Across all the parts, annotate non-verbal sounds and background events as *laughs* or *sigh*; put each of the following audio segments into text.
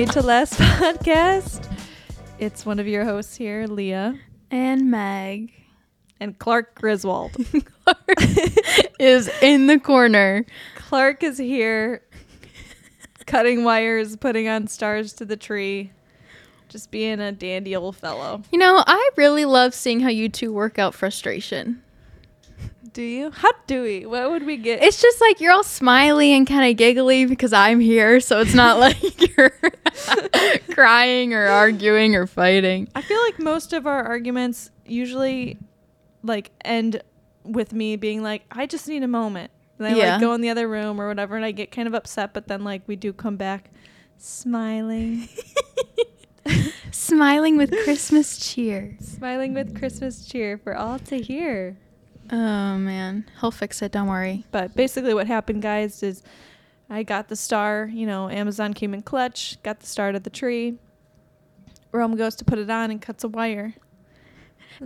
Made to Last *laughs* podcast. It's one of your hosts here, Leah, And Meg and Clark Griswold. *laughs* is in the corner. Clark is here cutting wires, putting on stars to the tree, just being a dandy old fellow. You know, I really love seeing how you two work out frustration. Do you? How do we? What would we get? It's just like you're all smiley and kind of giggly because I'm here, so it's not *laughs* like you're *laughs* crying or arguing or fighting. I feel like most of our arguments usually like end with me being like, I just need a moment. And I Yeah. like go in the other room or whatever and I get kind of upset, but then like we do come back smiling. *laughs* Smiling with Christmas cheer. smiling with Christmas cheer for all to hear. Oh man, he'll fix it. Don't worry. But basically what happened guys is I got the star, you know, Amazon came in clutch, got the star to the tree. Rome goes to put it on and cuts a wire.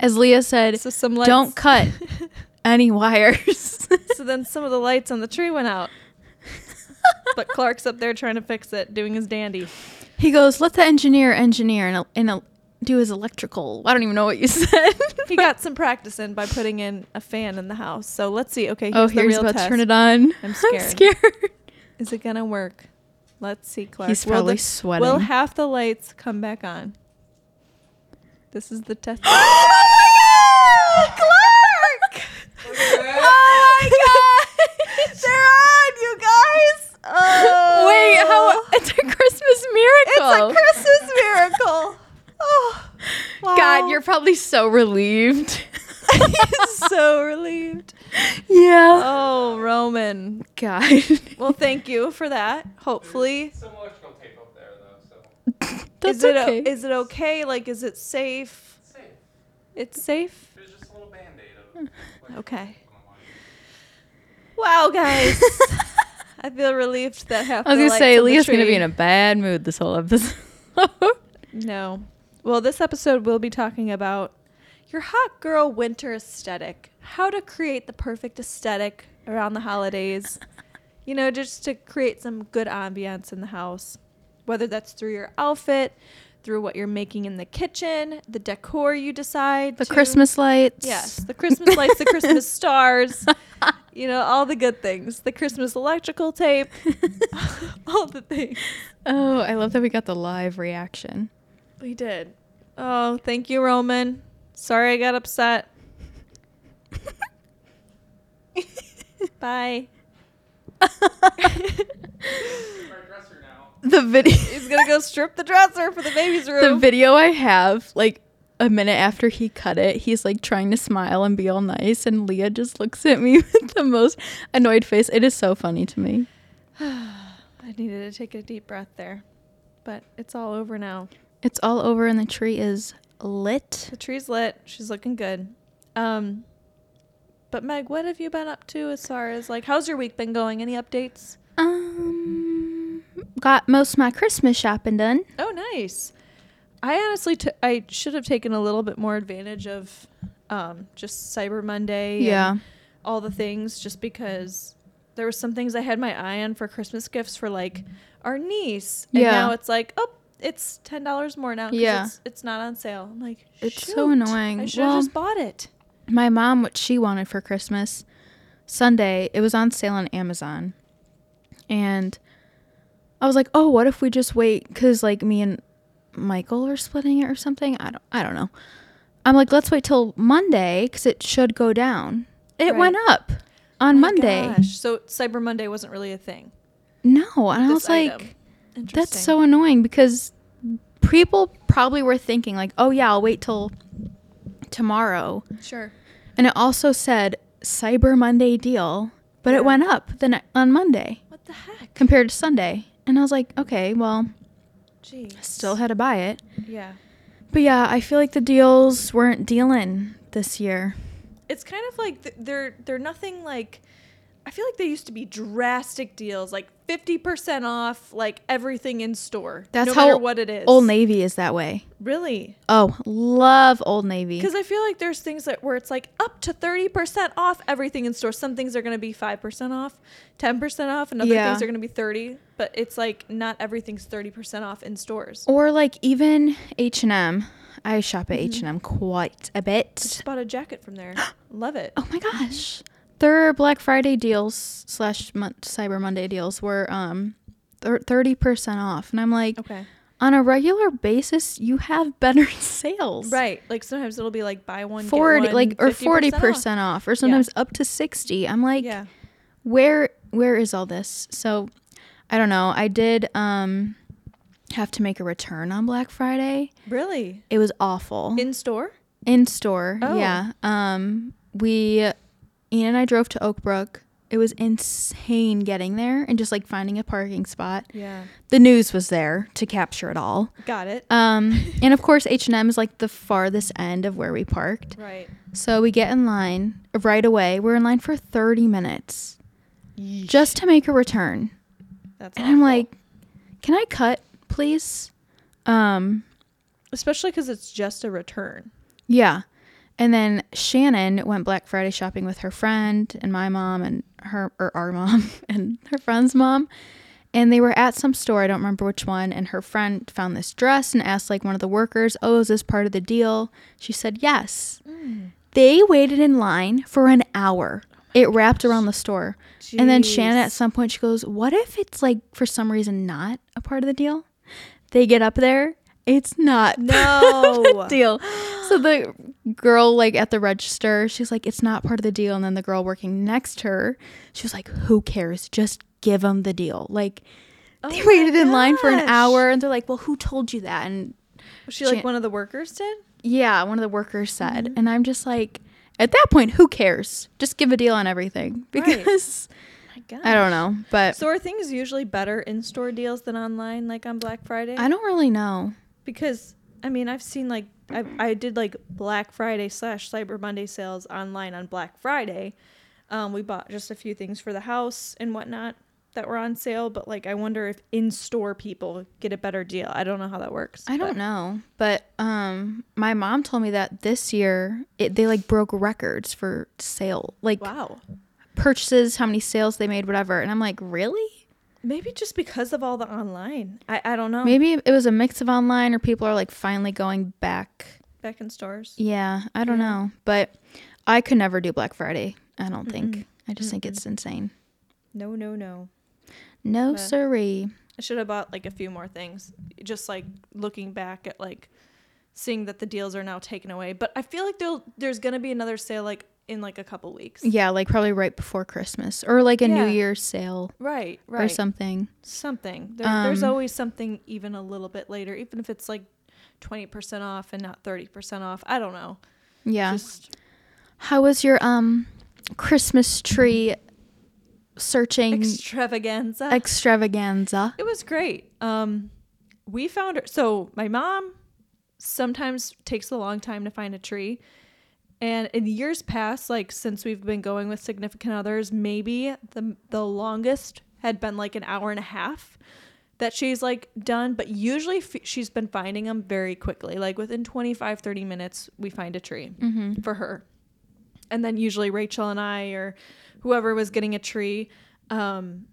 As Leah said, So some lights don't cut *laughs* any wires. so then some of the lights on the tree went out. but Clark's up there trying to fix it, doing his dandy. he goes, "Let the engineer engineer and and do his electrical." I don't even know what you *laughs* said. He got some practice in by putting in a fan in the house. So let's see. Okay, oh, here's oh, the here's real about test. to turn it on. I'm *laughs* scared. I'm scared. Is it gonna work? Let's see, Clark. He's Will probably the- sweating. Will half the lights come back on? This is the test. *gasps* oh my god, Clark! oh my god, *laughs* They're on, you guys. Oh, Wait, how? It's a Christmas miracle. It's a Christmas miracle. Wow. God, you're probably so relieved. *laughs* so relieved. yeah. Oh, Roman. God. Well, thank you for that. Hopefully, Some electrical tape up there though, so That's is it okay. O- is it okay? Like, is it safe? It's safe. It's safe. There's just a little band-aid of hmm. Okay. Wow, guys. *laughs* I feel relieved that half. I was gonna say lights Leah's gonna be in a bad mood this whole episode. *laughs* No. Well, this episode we'll be talking about your hot girl winter aesthetic. How to create the perfect aesthetic around the holidays. you know, just to create some good ambiance in the house. Whether that's through your outfit, through what you're making in the kitchen, the decor you decide. the to- Christmas lights. Yes, the Christmas lights, the Christmas *laughs* stars, you know, all the good things. The Christmas electrical tape, *laughs* *laughs* all the things. Oh, I love that we got the live reaction. We did. Oh, thank you, Roman. Sorry I got upset. *laughs* Bye. my dresser now. The video. He's gonna go strip the dresser for the baby's room. the video I have, like a minute after he cut it, he's like trying to smile and be all nice, and Leah just looks at me *laughs* with the most annoyed face. It is so funny to me. *sighs* I needed to take a deep breath there, but it's all over now. It's all over, and the tree is lit. The tree's lit. She's looking good. Um, but Meg, what have you been up to as far as like how's your week been going? Any updates? Um, got most of my Christmas shopping done. Oh, nice. I honestly, t- I should have taken a little bit more advantage of um, just Cyber Monday. and Yeah. all the things, just because there were some things I had my eye on for Christmas gifts for like our niece. And Yeah. now it's like, oh, it's ten dollars more now. Yeah. It's, it's not on sale. I'm like, It's so annoying. I should have Well- just bought it. My mom, what she wanted for Christmas Sunday, it was on sale on Amazon. And I was like, "Oh, what if we just wait cuz like me and Michael are splitting it or something?" I don't I don't know. I'm like, "Let's wait till Monday cuz it should go down." It Right. went up on oh My Monday. gosh. So Cyber Monday wasn't really a thing. No, and I was like, item. That's so annoying because people probably were thinking like, "Oh yeah, I'll wait till tomorrow." sure. And it also said Cyber Monday deal, but Yeah. it went up the ne- on Monday What the heck? compared to Sunday. And I was like, okay, well, Jeez. still had to buy it. Yeah. But yeah, I feel like the deals weren't dealing this year. it's kind of like th- they're they're nothing like I feel like they used to be drastic deals, like 50% off, like everything in store. That's no how matter what it is. Old Navy is that way. Really? Oh, love Old Navy. Because I feel like there's things that where it's like up to 30% off everything in store. Some things are going to be 5% off, 10% off, and other Yeah. things are going to be 30, but it's like not everything's 30% off in stores. Or like even H&M. I shop at Mm-hmm. H&M quite a bit. I just bought a jacket from there. *gasps* Love it. Oh my gosh. Their Black Friday deals slash Cyber Monday deals were um 30% off. And I'm like, Okay. on a regular basis, you have better *laughs* sales. Right. Like sometimes it'll be like buy one, 40 get one, like or 40% off. off. or sometimes up to 60. I'm like, yeah. where where is all this? So I don't know. I did um have to make a return on Black Friday. Really? It was awful. In store? In store, Oh. yeah. Um, we, Ian and I drove to Oakbrook. It was insane getting there and just like finding a parking spot. Yeah. The news was there to capture it all. Got it. Um, and of course, H and M is like the farthest end of where we parked. Right. So we get in line right away. We're in line for thirty minutes just to make a return, That's and I'm like, "Can I cut, please?" Um, especially because it's just a return. Yeah. And then Shannon went Black Friday shopping with her friend and my mom and her or our mom *laughs* and her friend's mom. And they were at some store, I don't remember which one, and her friend found this dress and asked like one of the workers, "Oh, is this part of the deal?" She said, "Yes." They waited in line for an hour. it wrapped around the store. And then Shannon at some point she goes, "What if it's like for some reason not a part of the deal?" They get up there, it's not No. deal. So the girl like at the register, she's like, "It's not part of the deal." And then the girl working next to her, she was like, "Who cares? Just give them the deal." Like they Oh waited in line for an hour, and they're like, "Well, who told you that?" And Was she like one of the workers did? yeah, one of the workers said, Mm-hmm. and I'm just like, at that point, who cares? Just give a deal on everything because My God. I don't know, but So are things usually better in store deals than online, like on Black Friday? I don't really know. Because I mean I've seen like I I did like Black Friday slash Cyber Monday sales online on Black Friday. Um, we bought just a few things for the house and whatnot that were on sale, but like I wonder if in store people get a better deal. I don't know how that works. I don't know, but um, my mom told me that this year it, they like broke records for sale, like Wow. purchases, how many sales they made, whatever. And I'm like, really? Maybe just because of all the online. I, I don't know. Maybe it was a mix of online or people are like finally going back. back in stores. Yeah, I don't Yeah. know, but I could never do Black Friday. I don't think. I just think it's insane. No, no, no. No, But- siree. I should have bought like a few more things. Just like looking back at like seeing that the deals are now taken away. But I feel like there'll there's gonna be another sale like in like a couple weeks. Yeah, like probably right before Christmas or like a New Year's sale Right, right. or something. something. There, there's Um, always something even a little bit later, even if it's like twenty percent off and not thirty percent off. I don't know. Yeah. Just How was your um Christmas tree searching extravaganza. extravaganza? It was great. Um, we found her. So my mom sometimes takes a long time to find a tree, and in years past, like since we've been going with significant others, maybe the the longest had been like an hour and a half that she's like done. But usually f- she's been finding them very quickly. Like within 25, 30 minutes, we find a tree Mm-hmm. for her. And then usually Rachel and I or whoever was getting a tree, um,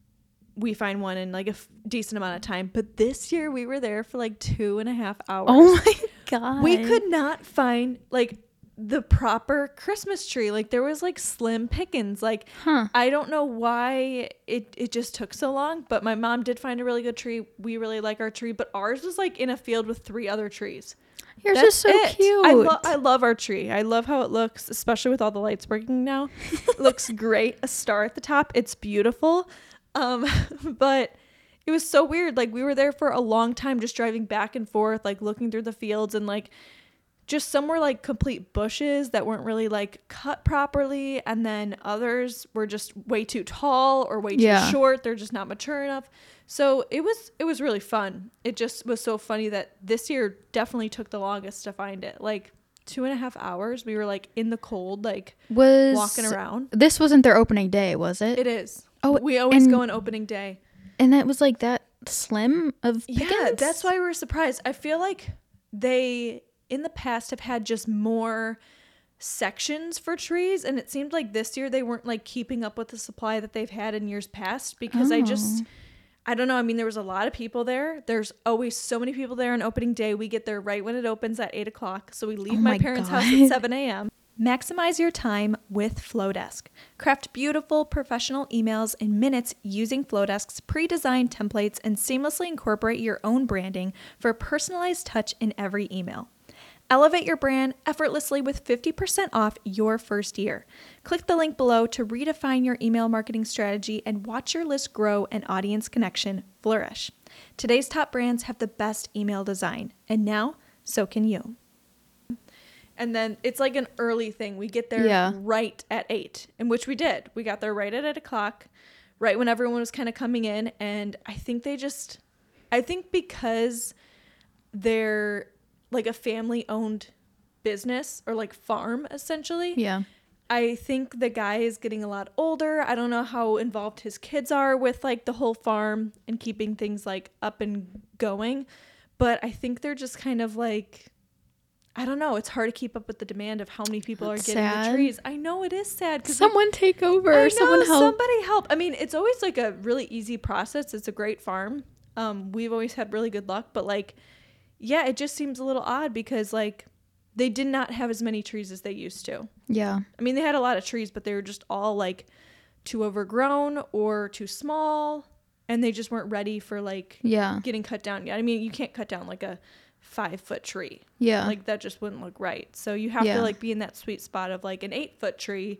we find one in like a f- decent amount of time. But this year we were there for like two and a half hours. Oh my god. we could not find like the proper Christmas tree. Like there was like slim pickings. Like Huh. I don't know why it it just took so long, but my mom did find a really good tree. We really like our tree, but ours was like in a field with three other trees. Yours That's is so it. cute. I, lo- I love our tree. I love how it looks, especially with all the lights working now. it *laughs* looks great. A star at the top. It's beautiful. Um, *laughs* but it was so weird. Like we were there for a long time, just driving back and forth, like looking through the fields and like just some were like complete bushes that weren't really like cut properly and then others were just way too tall or way too Yeah. short they're just not mature enough so it was it was really fun it just was so funny that this year definitely took the longest to find it like two and a half hours. We were like in the cold, like Was walking around. This wasn't their opening day, was it? It is. Oh, we always and- go on opening day. and that was like that slim of Yeah, pickings? that's why we were surprised. I feel like they in the past have had just more sections for trees and it seemed like this year they weren't like keeping up with the supply that they've had in years past because I just Oh. I don't know. I mean, there was a lot of people there. There's always so many people there on opening day. We get there right when it opens at 8 o'clock. So we leave Oh my, my parents' God. house at *laughs* 7 a.m. Maximize your time with Flodesk. Craft beautiful professional emails in minutes using Flodesk's pre designed templates and seamlessly incorporate your own branding for a personalized touch in every email. Elevate your brand effortlessly with 50% off your first year. Click the link below to redefine your email marketing strategy and watch your list grow and audience connection flourish. Today's top brands have the best email design, and now so can you. And then it's like an early thing. We get there Yeah. right at eight, in which we did. We got there right at eight o'clock, right when everyone was kind of coming in. And I think they just, I think because they're like a family owned business or like farm essentially. Yeah. I think the guy is getting a lot older. I don't know how involved his kids are with like the whole farm and keeping things like up and going, but I think they're just kind of like I don't know, it's hard to keep up with the demand of how many people That's are getting sad. the trees. I know it is sad cuz Someone take over. I know, Someone help. somebody help. I mean, it's always like a really easy process. It's a great farm. Um we've always had really good luck, but like yeah, it just seems a little odd because like they did not have as many trees as they used to. yeah. I mean, they had a lot of trees, but they were just all like too overgrown or too small, and they just weren't ready for like Yeah. getting cut down yet. I mean, you can't cut down like a five foot tree, Yeah. like that just wouldn't look right. So you have Yeah. to like be in that sweet spot of like an eight foot tree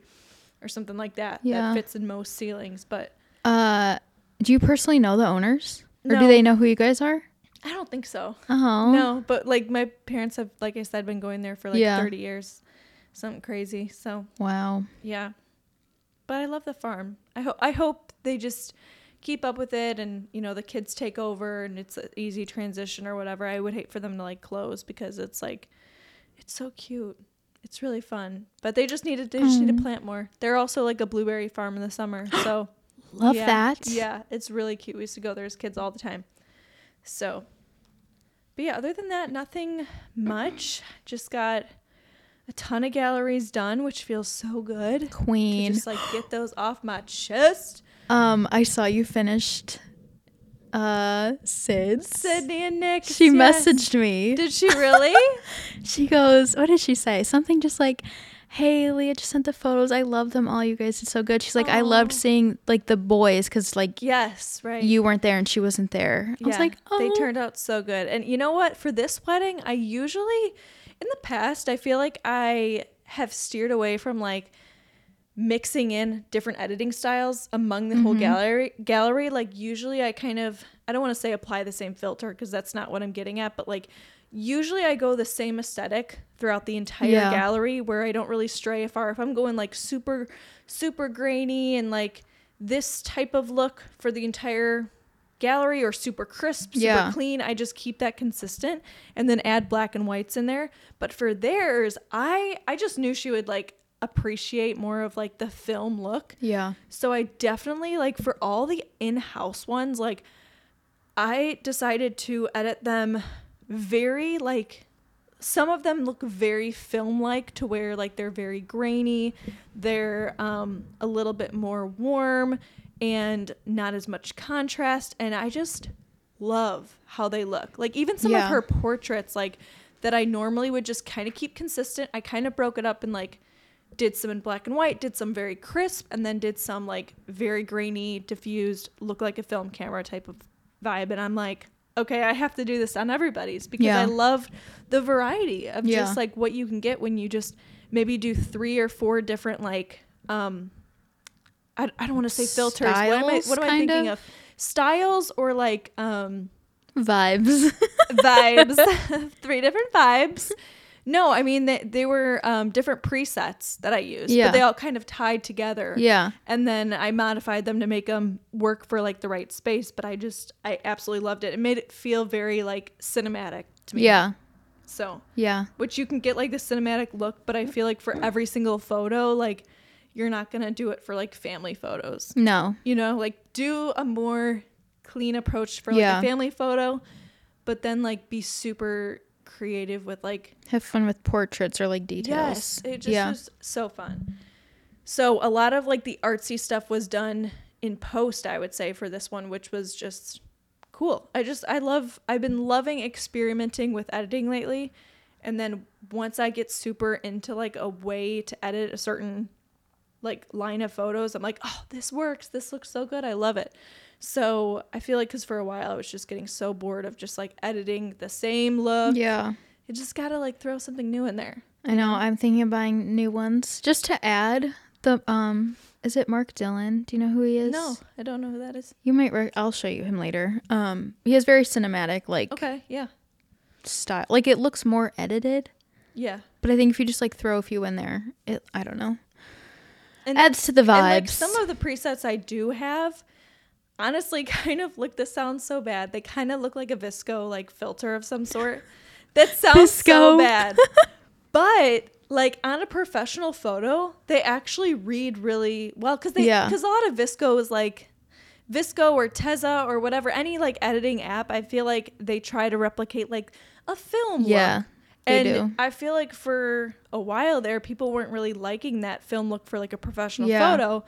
or something like that Yeah. that fits in most ceilings. But uh do you personally know the owners? Or No. do they know who you guys are? I don't think so. Oh. No, but like my parents have, like I said, been going there for like Yeah. 30 years, something crazy. So Wow. Yeah. But I love the farm. I hope I hope they just keep up with it and you know the kids take over and it's an easy transition or whatever. I would hate for them to like close because it's like it's so cute. It's really fun. But they just needed they just need to Mm. plant more. They're also like a blueberry farm in the summer. *gasps* So Love yeah, that. Yeah, it's really cute. We used to go there as kids all the time. So but yeah, other than that, nothing much. Just got a ton of galleries done, which feels so good. To Queen. just like get those off my chest. Um, I saw you finished uh Sid's. Sydney and Nick. She yes. messaged me. Did she really? *laughs* She goes, What did she say? Something just like, Hey, Leah just sent the photos. I love them all. You guys, it's so good. She's like, I loved seeing like the boys because like yes, right. you weren't there and she wasn't there. I was like, Oh, they turned out so good. And you know what? For this wedding, I usually, in the past, I feel like I have steered away from like mixing in different editing styles among the Mm-hmm. whole gallery. Gallery, like usually, I kind of, I don't want to say apply the same filter because that's not what I'm getting at, but like usually I go the same aesthetic throughout the entire Yeah. gallery where I don't really stray far. If I'm going like super, super grainy and like this type of look for the entire gallery or super crisp, super Yeah. clean, I just keep that consistent and then add black and whites in there. But for theirs, I I just knew she would like appreciate more of like the film look. Yeah. So I definitely like for all the in-house ones, like I decided to edit them very like some of them look very film like to where like they're very grainy, they're um a little bit more warm and not as much contrast and I just love how they look. Like even some Yeah. of her portraits like that I normally would just kind of keep consistent. I kind of broke it up and like did some in black and white, did some very crisp, and then did some like very grainy, diffused, look like a film camera type of vibe. And I'm like, okay, I have to do this on everybody's because Yeah. I love the variety of Yeah. just like what you can get when you just maybe do three or four different like um I, I don't want to say filters. What am I what am I thinking of? of? Styles or like um Vibes. *laughs* vibes *laughs* three different vibes no i mean they, they were um, different presets that i used Yeah. but they all kind of tied together yeah. and then i modified them to make them work for like the right space but i just i absolutely loved it it made it feel very like cinematic to me Yeah. So, Yeah. which you can get like the cinematic look, but I feel like for every single photo, like you're not going to do it for like family photos. No. You know, like do a more clean approach for like Yeah. a family photo, but then like be super creative with like Have fun with portraits or like details. Yes, it just yeah. was so fun. So a lot of like the artsy stuff was done in post, I would say, for this one, which was just cool. I just I love I've been loving experimenting with editing lately. And then once I get super into like a way to edit a certain like line of photos, I'm like, oh, this works. This looks so good. I love it. So I feel like because for a while I was just getting so bored of just like editing the same look. yeah. You just gotta like throw something new in there. I know. I'm thinking of buying new ones just to add the um. Is it Mark Dillon? Do you know who he is? No, I don't know who that is. You might. Rec- I'll show you him later. Um, he has very cinematic like Okay, yeah. style. Like it looks more edited, Yeah. but I think if you just like throw a few in there, it. I don't know. And, Adds to the vibes. and like some of the presets I do have, honestly, *laughs* kind of look. This sounds so bad. They kind of look like a VSCO like filter of some sort. That *laughs* sounds so bad. *laughs* but like on a professional photo, they actually read really well because they Yeah. because a lot of VSCO is like. VSCO or Tezza or whatever, any like editing app, I feel like they try to replicate like a film. Yeah, look. they and do. I feel like for a while there, people weren't really liking that film look for like a professional Yeah. photo.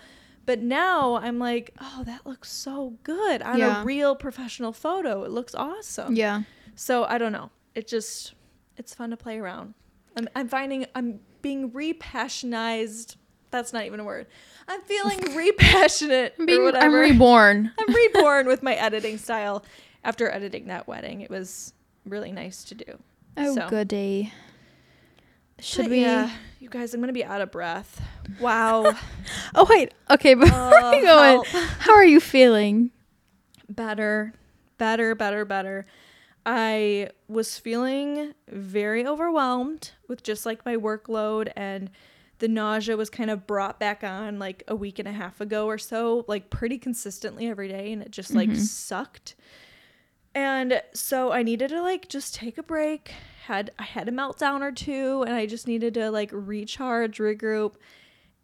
But now I'm like, oh, that looks so good on Yeah. a real professional photo. It looks awesome. yeah. So I don't know. It just, it's fun to play around. I'm, I'm finding I'm being repassionized. That's not even a word. I'm feeling *laughs* repassionate I'm, or being, I'm reborn. *laughs* I'm reborn with my *laughs* editing style after editing that wedding. It was really nice to do. Oh, So. goody. Should we? Yeah, you guys, I'm gonna be out of breath. Wow. *laughs* Oh wait. Okay, *laughs* before Oh, we go in, how are you feeling? better, better, better, better. I was feeling very overwhelmed with just like my workload and the nausea was kind of brought back on like a week and a half ago or so, like pretty consistently every day and it just like Mhm. sucked. And so I needed to like just take a break. Had I had a meltdown or two and I just needed to like recharge, regroup.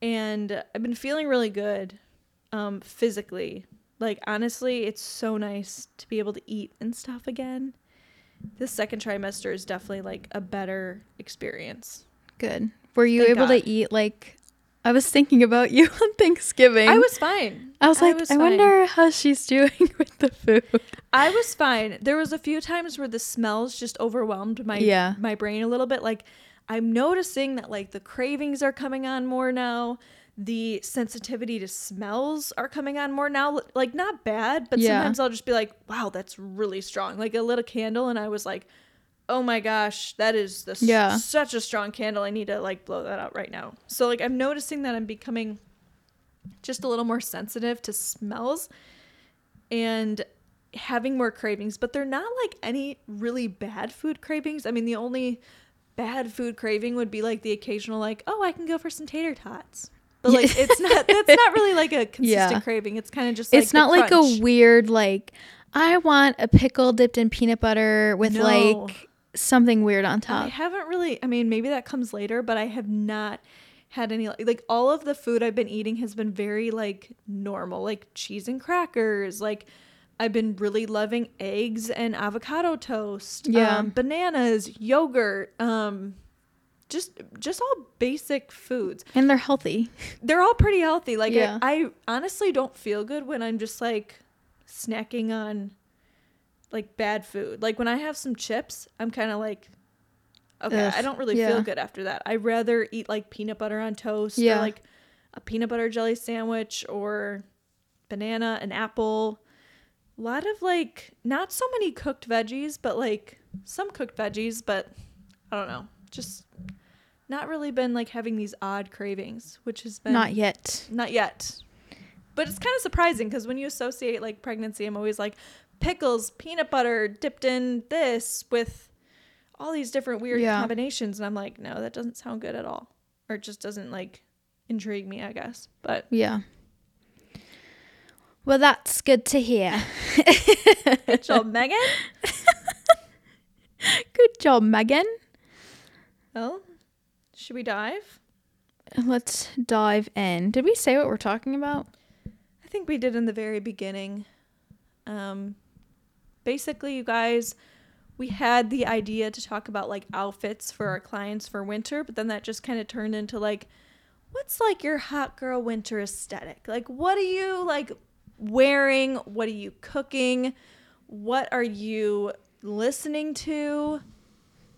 And I've been feeling really good um physically. Like honestly, it's so nice to be able to eat and stuff again. This second trimester is definitely like a better experience. Good. Were you Thank able God. to eat like? I was thinking about you *laughs* on Thanksgiving. I was fine. I was like, I, was fine. wonder how she's doing *laughs* with the food. I was fine. There was a few times where the smells just overwhelmed my Yeah. my brain a little bit. Like I'm noticing that like the cravings are coming on more now. The sensitivity to smells are coming on more now. Like not bad, but Yeah. sometimes I'll just be like, "Wow, that's really strong." Like I lit a candle and I was like, "Oh my gosh, that is the Yeah. such a strong candle. I need to like blow that out right now." So like I'm noticing that I'm becoming just a little more sensitive to smells and having more cravings, but they're not like any really bad food cravings. I mean, the only bad food craving would be like the occasional like, oh, I can go for some tater tots. But like *laughs* it's not that's not really like a *laughs* consistent Yeah. craving. It's kind of just like it's not like a weird like. I want a pickle dipped in peanut butter with No. like something weird on top. I haven't really. I mean, maybe that comes later, but I have not had any like all of the food I've been eating has been very like normal, like cheese and crackers. Like I've been really loving eggs and avocado toast. Yeah. um, bananas, yogurt. Um, just just all basic foods. and they're healthy. *laughs* They're all pretty healthy. Like Yeah. I, I honestly don't feel good when I'm just like snacking on like bad food. Like when I have some chips, I'm kind of like okay, Ugh, I don't really yeah. feel good after that. I'd rather eat like peanut butter on toast Yeah. or like a peanut butter jelly sandwich or banana, an apple. A lot of like not so many cooked veggies, but like some cooked veggies, but I don't know. Just not really been like having these odd cravings, which has been Not yet. not yet. But it's kind of surprising because when you associate like pregnancy, I'm always like pickles, peanut butter dipped in this with all these different weird Yeah. combinations. And I'm like, no, that doesn't sound good at all. Or it just doesn't like intrigue me, I guess. But Yeah. Well, that's good to hear. *laughs* good job, Meghan. *laughs* Good job, Meghan. Well, should we dive? Let's dive in. Did we say what we're talking about? I think we did in the very beginning. Um, basically, you guys, we had the idea to talk about like outfits for our clients for winter, but then that just kind of turned into like, what's like your hot girl winter aesthetic? Like, what are you like wearing? What are you cooking? What are you listening to?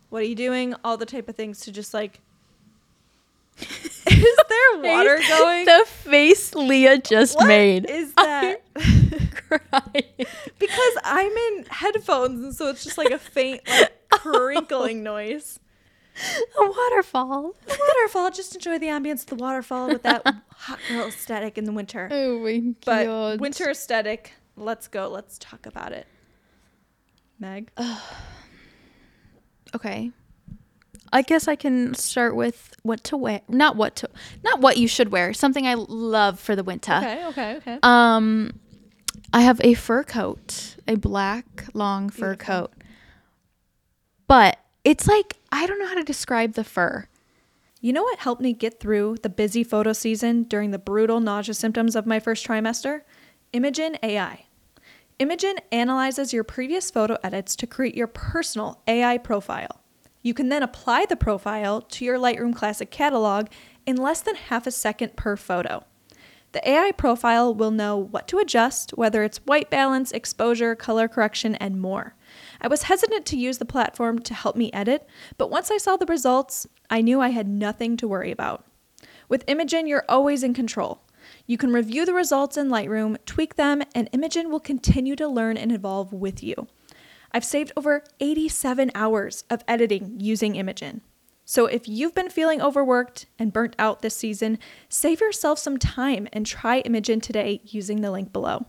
What are you doing? All the type of things to just like. *laughs* Is there water going? The face Leah just What made. is *laughs* that? crying. because I'm in headphones, and so it's just like a faint, like *laughs* oh. crinkling noise. A waterfall. The waterfall. Just enjoy the ambience of the waterfall with that hot girl aesthetic in the winter. Oh my But god. winter aesthetic. Let's go. Let's talk about it. Meg. *sighs* Okay. I guess I can start with what to wear. Not what to not what you should wear. Something I love for the winter. Okay. Okay. Okay. Um I have a fur coat, a black long fur Beautiful. coat. But it's like I don't know how to describe the fur. You know what helped me get through the busy photo season during the brutal nausea symptoms of my first trimester? Imagen AI. Imagen analyzes your previous photo edits to create your personal AI profile. You can then apply the profile to your Lightroom Classic catalog in less than half a second per photo. The AI profile will know what to adjust, whether it's white balance, exposure, color correction, and more. I was hesitant to use the platform to help me edit, but once I saw the results, I knew I had nothing to worry about. With Imagen, you're always in control. You can review the results in Lightroom, tweak them, and Imagen will continue to learn and evolve with you. I've saved over 87 hours of editing using Imagen. So if you've been feeling overworked and burnt out this season, save yourself some time and try Imagen today using the link below.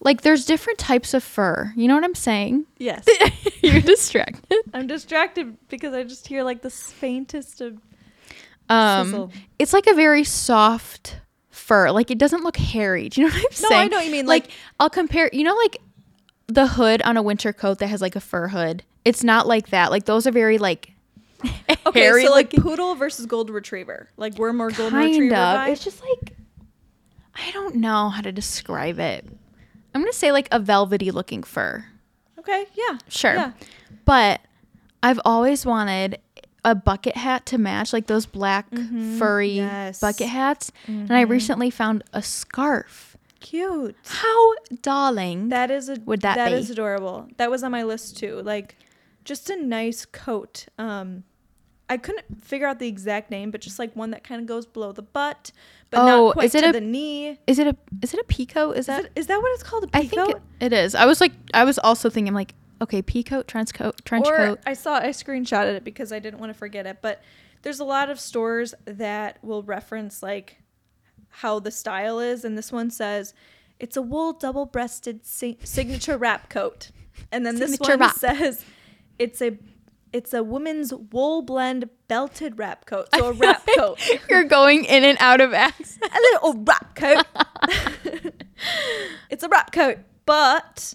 Like there's different types of fur. You know what I'm saying? Yes. *laughs* You're distracted. I'm distracted because I just hear like the faintest of Um Sizzle. it's like a very soft fur. Like it doesn't look hairy. Do you know what I'm saying? No, I know what you mean, Like, like- I'll compare you know like the hood on a winter coat that has like a fur hood. It's not like that. Like those are very like *laughs* Okay, hairy so like poodle versus golden retriever. Like we're more golden kind retriever of. vibe. It's just like I don't know how to describe it. I'm gonna say like a velvety looking fur. okay, yeah. Sure. Yeah. But I've always wanted a bucket hat to match like those black furry Mm-hmm. Yes. bucket hats. And I recently found a scarf. Cute. How darling. That is a Would that that be? is adorable. That was on my list too. Like just a nice coat. Um I couldn't figure out the exact name, but just like one that kind of goes below the butt, but Oh, not quite is it to a- the knee. is it a is it a peacoat? Is Is that that is that what it's called? I think it, it is. I was like I was also thinking like okay, peacoat, trench coat, trench or coat. I saw I screenshotted it because I didn't want to forget it. But there's a lot of stores that will reference like how the style is, and this one says it's a wool double-breasted si- signature wrap coat, and then this Signature one wrap. says it's a it's a woman's wool blend belted wrap coat, so a *laughs* wrap coat, You're going in and out of accent. a little wrap coat. *laughs* it's a wrap coat, but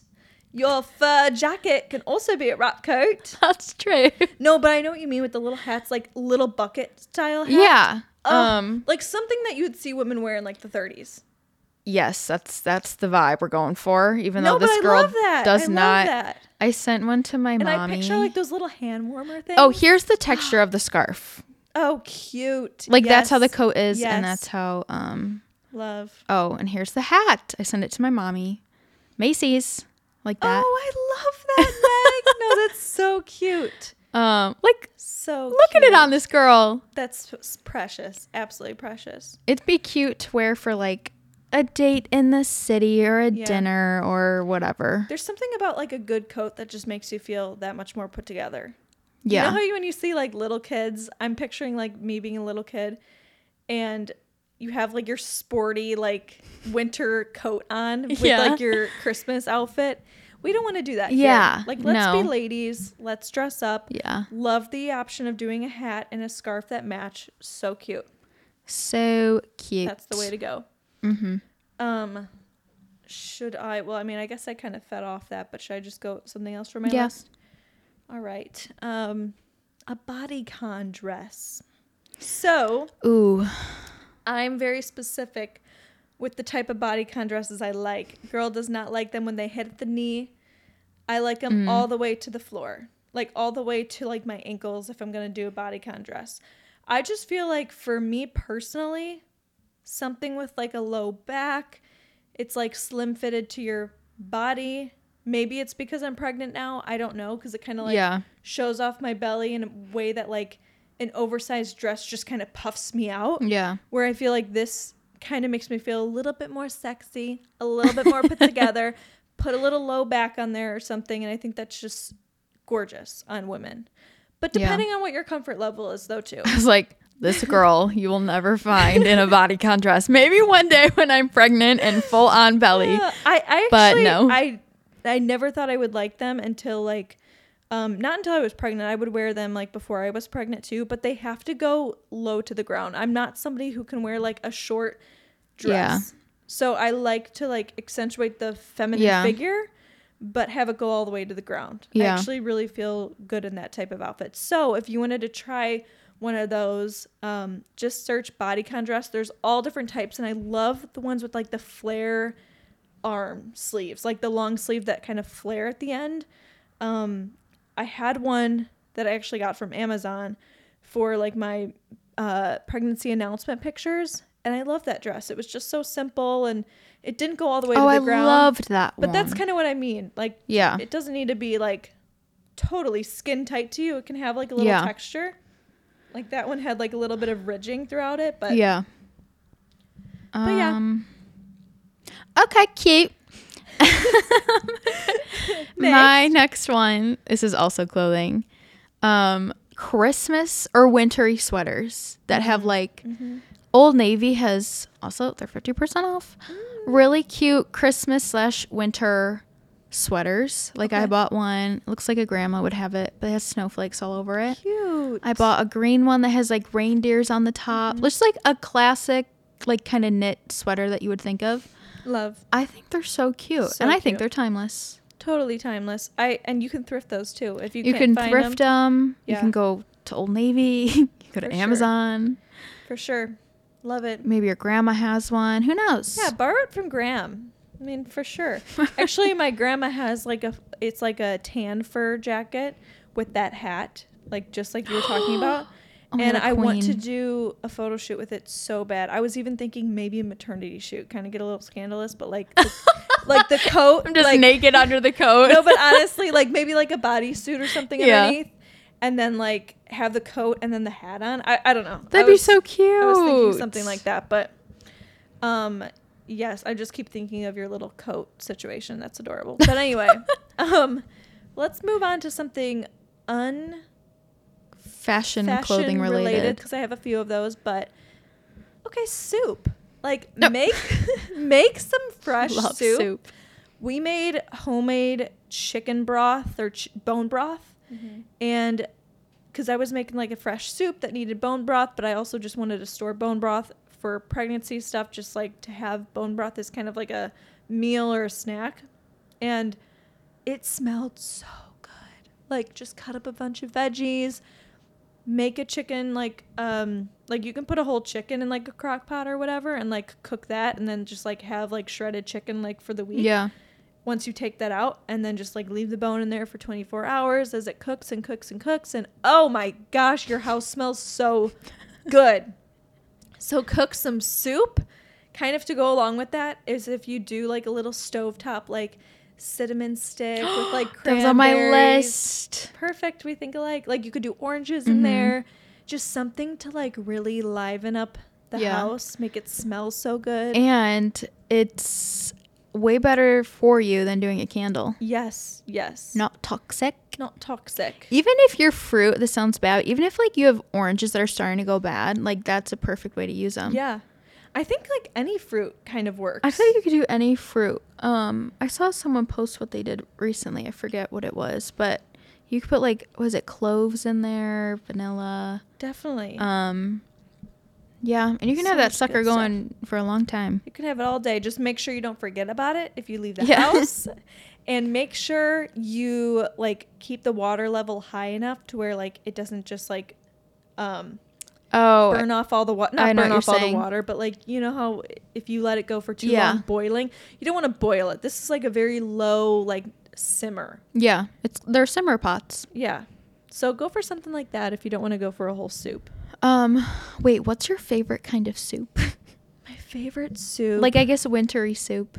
your fur jacket can also be a wrap coat. That's true. No, but I know what you mean with the little hats, like little bucket style hats. Yeah. Ugh, Um like something that you would see women wear in like the 30s. yes, that's that's the vibe we're going for even no, though this girl love that. does I love not that. I sent one to my And mommy. I picture like those little hand warmer things. oh, here's the texture of the *gasps* scarf. Oh, cute. Like that's how the coat is Yes. and that's how um Love. oh, and here's the hat. I sent it to my mommy. Macy's. Like that. Oh, I love that, Meg. no, that's so cute. *laughs* Um like So look at it on this girl. That's precious. Absolutely precious. It'd be cute to wear for like a date in the city or a Yeah. dinner or whatever. There's something about like a good coat that just makes you feel that much more put together. Yeah. You know how you, when you see like little kids, I'm picturing like me being a little kid and you have like your sporty like winter coat on with Yeah. like your Christmas outfit. We don't want to do that. here. Yeah, Like let's no. be ladies. Let's dress up. yeah. Love the option of doing a hat and a scarf that match. So cute. So cute. That's the way to go. mm-hmm. Um should I well I mean I guess I kind of fed off that, but should I just go something else for my Yeah. list? All right. Um a bodycon dress. So Ooh. I'm very specific with the type of bodycon dresses I like. Girl does not like them when they hit at the knee. I like them Mm. all the way to the floor, like all the way to like my ankles if I'm gonna do a bodycon dress. I just feel like for me personally, something with like a low back, it's like slim fitted to your body. Maybe it's because I'm pregnant now. I don't know because it kind of like yeah. shows off my belly in a way that like an oversized dress just kind of puffs me out Yeah. where I feel like this kind of makes me feel a little bit more sexy, a little bit more put *laughs* together, put a little low back on there or something. And I think that's just gorgeous on women. But Yeah. depending on what your comfort level is, though, too. *laughs* I was like, this *laughs* girl you will never find in a bodycon dress. Maybe one day when I'm pregnant and full on belly. Uh, I, I But actually, no. I, I never thought I would like them until like, um, not until I was pregnant. I would wear them like before I was pregnant too, but they have to go low to the ground. I'm not somebody who can wear like a short dress. Yeah. So I like to like accentuate the feminine Yeah. figure, but have it go all the way to the ground. I actually really feel good in that type of outfit. So if you wanted to try one of those, um, just search bodycon dress. There's all different types, and I love the ones with like the flare arm sleeves, like the long sleeve that kind of flare at the end. Um, I had one that I actually got from Amazon for like my uh, pregnancy announcement pictures, and I love that dress. It was just so simple, and it didn't go all the way Oh, to the I ground. loved that but that's kind of what I mean. Like, Yeah. it doesn't need to be like totally skin tight to you. It can have like a little Yeah. texture. Like that one had like a little bit of ridging throughout it, but yeah. But yeah. Um, Okay, cute. *laughs* My next one. This is also clothing. Um, Christmas or wintry sweaters that have Mm-hmm. like Old Navy has also they're fifty percent off. Mm. Really cute Christmas slash winter sweaters. Like I bought one. Looks like a grandma would have it, but it has snowflakes all over it. cute. I bought a green one that has like reindeers on the top. Mm-hmm. Just like a classic, like kind of knit sweater that you would think of. love I think they're so cute, So and I think they're timeless. Totally timeless. I and you can thrift those too if you, You, can thrift them. You Yeah. can go to Old Navy. *laughs* you can go to For sure. Amazon. for sure. Love it. Maybe your grandma has one. Who knows? Yeah, borrow it from Graham. I mean, for sure. Actually, my grandma has like a it's like a tan fur jacket with that hat, like just like you were talking *gasps* about. Oh and I want to do a photo shoot with it so bad. I was even thinking maybe a maternity shoot, kind of get a little scandalous, but like the, *laughs* like the coat, I'm just like, naked under the coat. no, but *laughs* honestly, like maybe like a bodysuit or something Yeah. underneath, and then like have the coat and then the hat on. I, I don't know. That'd be was- so cute. I was thinking something like that, but um yes, I just keep thinking of your little coat situation. That's adorable. But anyway, *laughs* um let's move on to something un Fashion, fashion clothing related related. because I have a few of those, but okay, soup. Like No. make *laughs* *laughs* make some fresh Love soup. soup. We made homemade chicken broth or ch- bone broth mm-hmm. and because I was making like a fresh soup that needed bone broth, but I also just wanted to store bone broth for pregnancy stuff, just like to have bone broth as kind of like a meal or a snack. And it smelled so good. Like just cut up a bunch of veggies, make a chicken like um like you can put a whole chicken in like a crock pot or whatever and like cook that and then just like have like shredded chicken like for the week. Yeah. once you take that out and then just like leave the bone in there for 24 hours as it cooks and cooks and cooks and oh my gosh your house smells so good. So cook some soup. Kind of to go along with that is if you do like a little stovetop like cinnamon stick with *gasps* like That was on my list. perfect we think alike like you could do oranges in Mhm. there just something to like really liven up the Yeah. house make it smell so good And it's way better for you than doing a candle. yes yes Not toxic. not toxic Even if your fruit, this sounds bad, even if like you have oranges that are starting to go bad, like that's a perfect way to use them. Yeah. I think like any fruit kind of works. I feel like you could do any fruit. Um, I saw someone post what they did recently. I forget what it was, but you could put like was it cloves in there, vanilla, definitely. um, Yeah, and you can So have that sucker good stuff. going for a long time. You can have it all day. Just make sure you don't forget about it if you leave the Yeah. house. And make sure you like keep the water level high enough to where like it doesn't just like um Oh, burn off all the water I not burn off all the water, but like you know how if you let it go for too Yeah. long boiling, you don't want to boil it. This is like a very low like simmer. yeah, it's they're simmer pots. Yeah. So go for something like that if you don't want to go for a whole soup. Um, wait, what's your favorite kind of soup? *laughs* My favorite soup. like I guess wintry soup.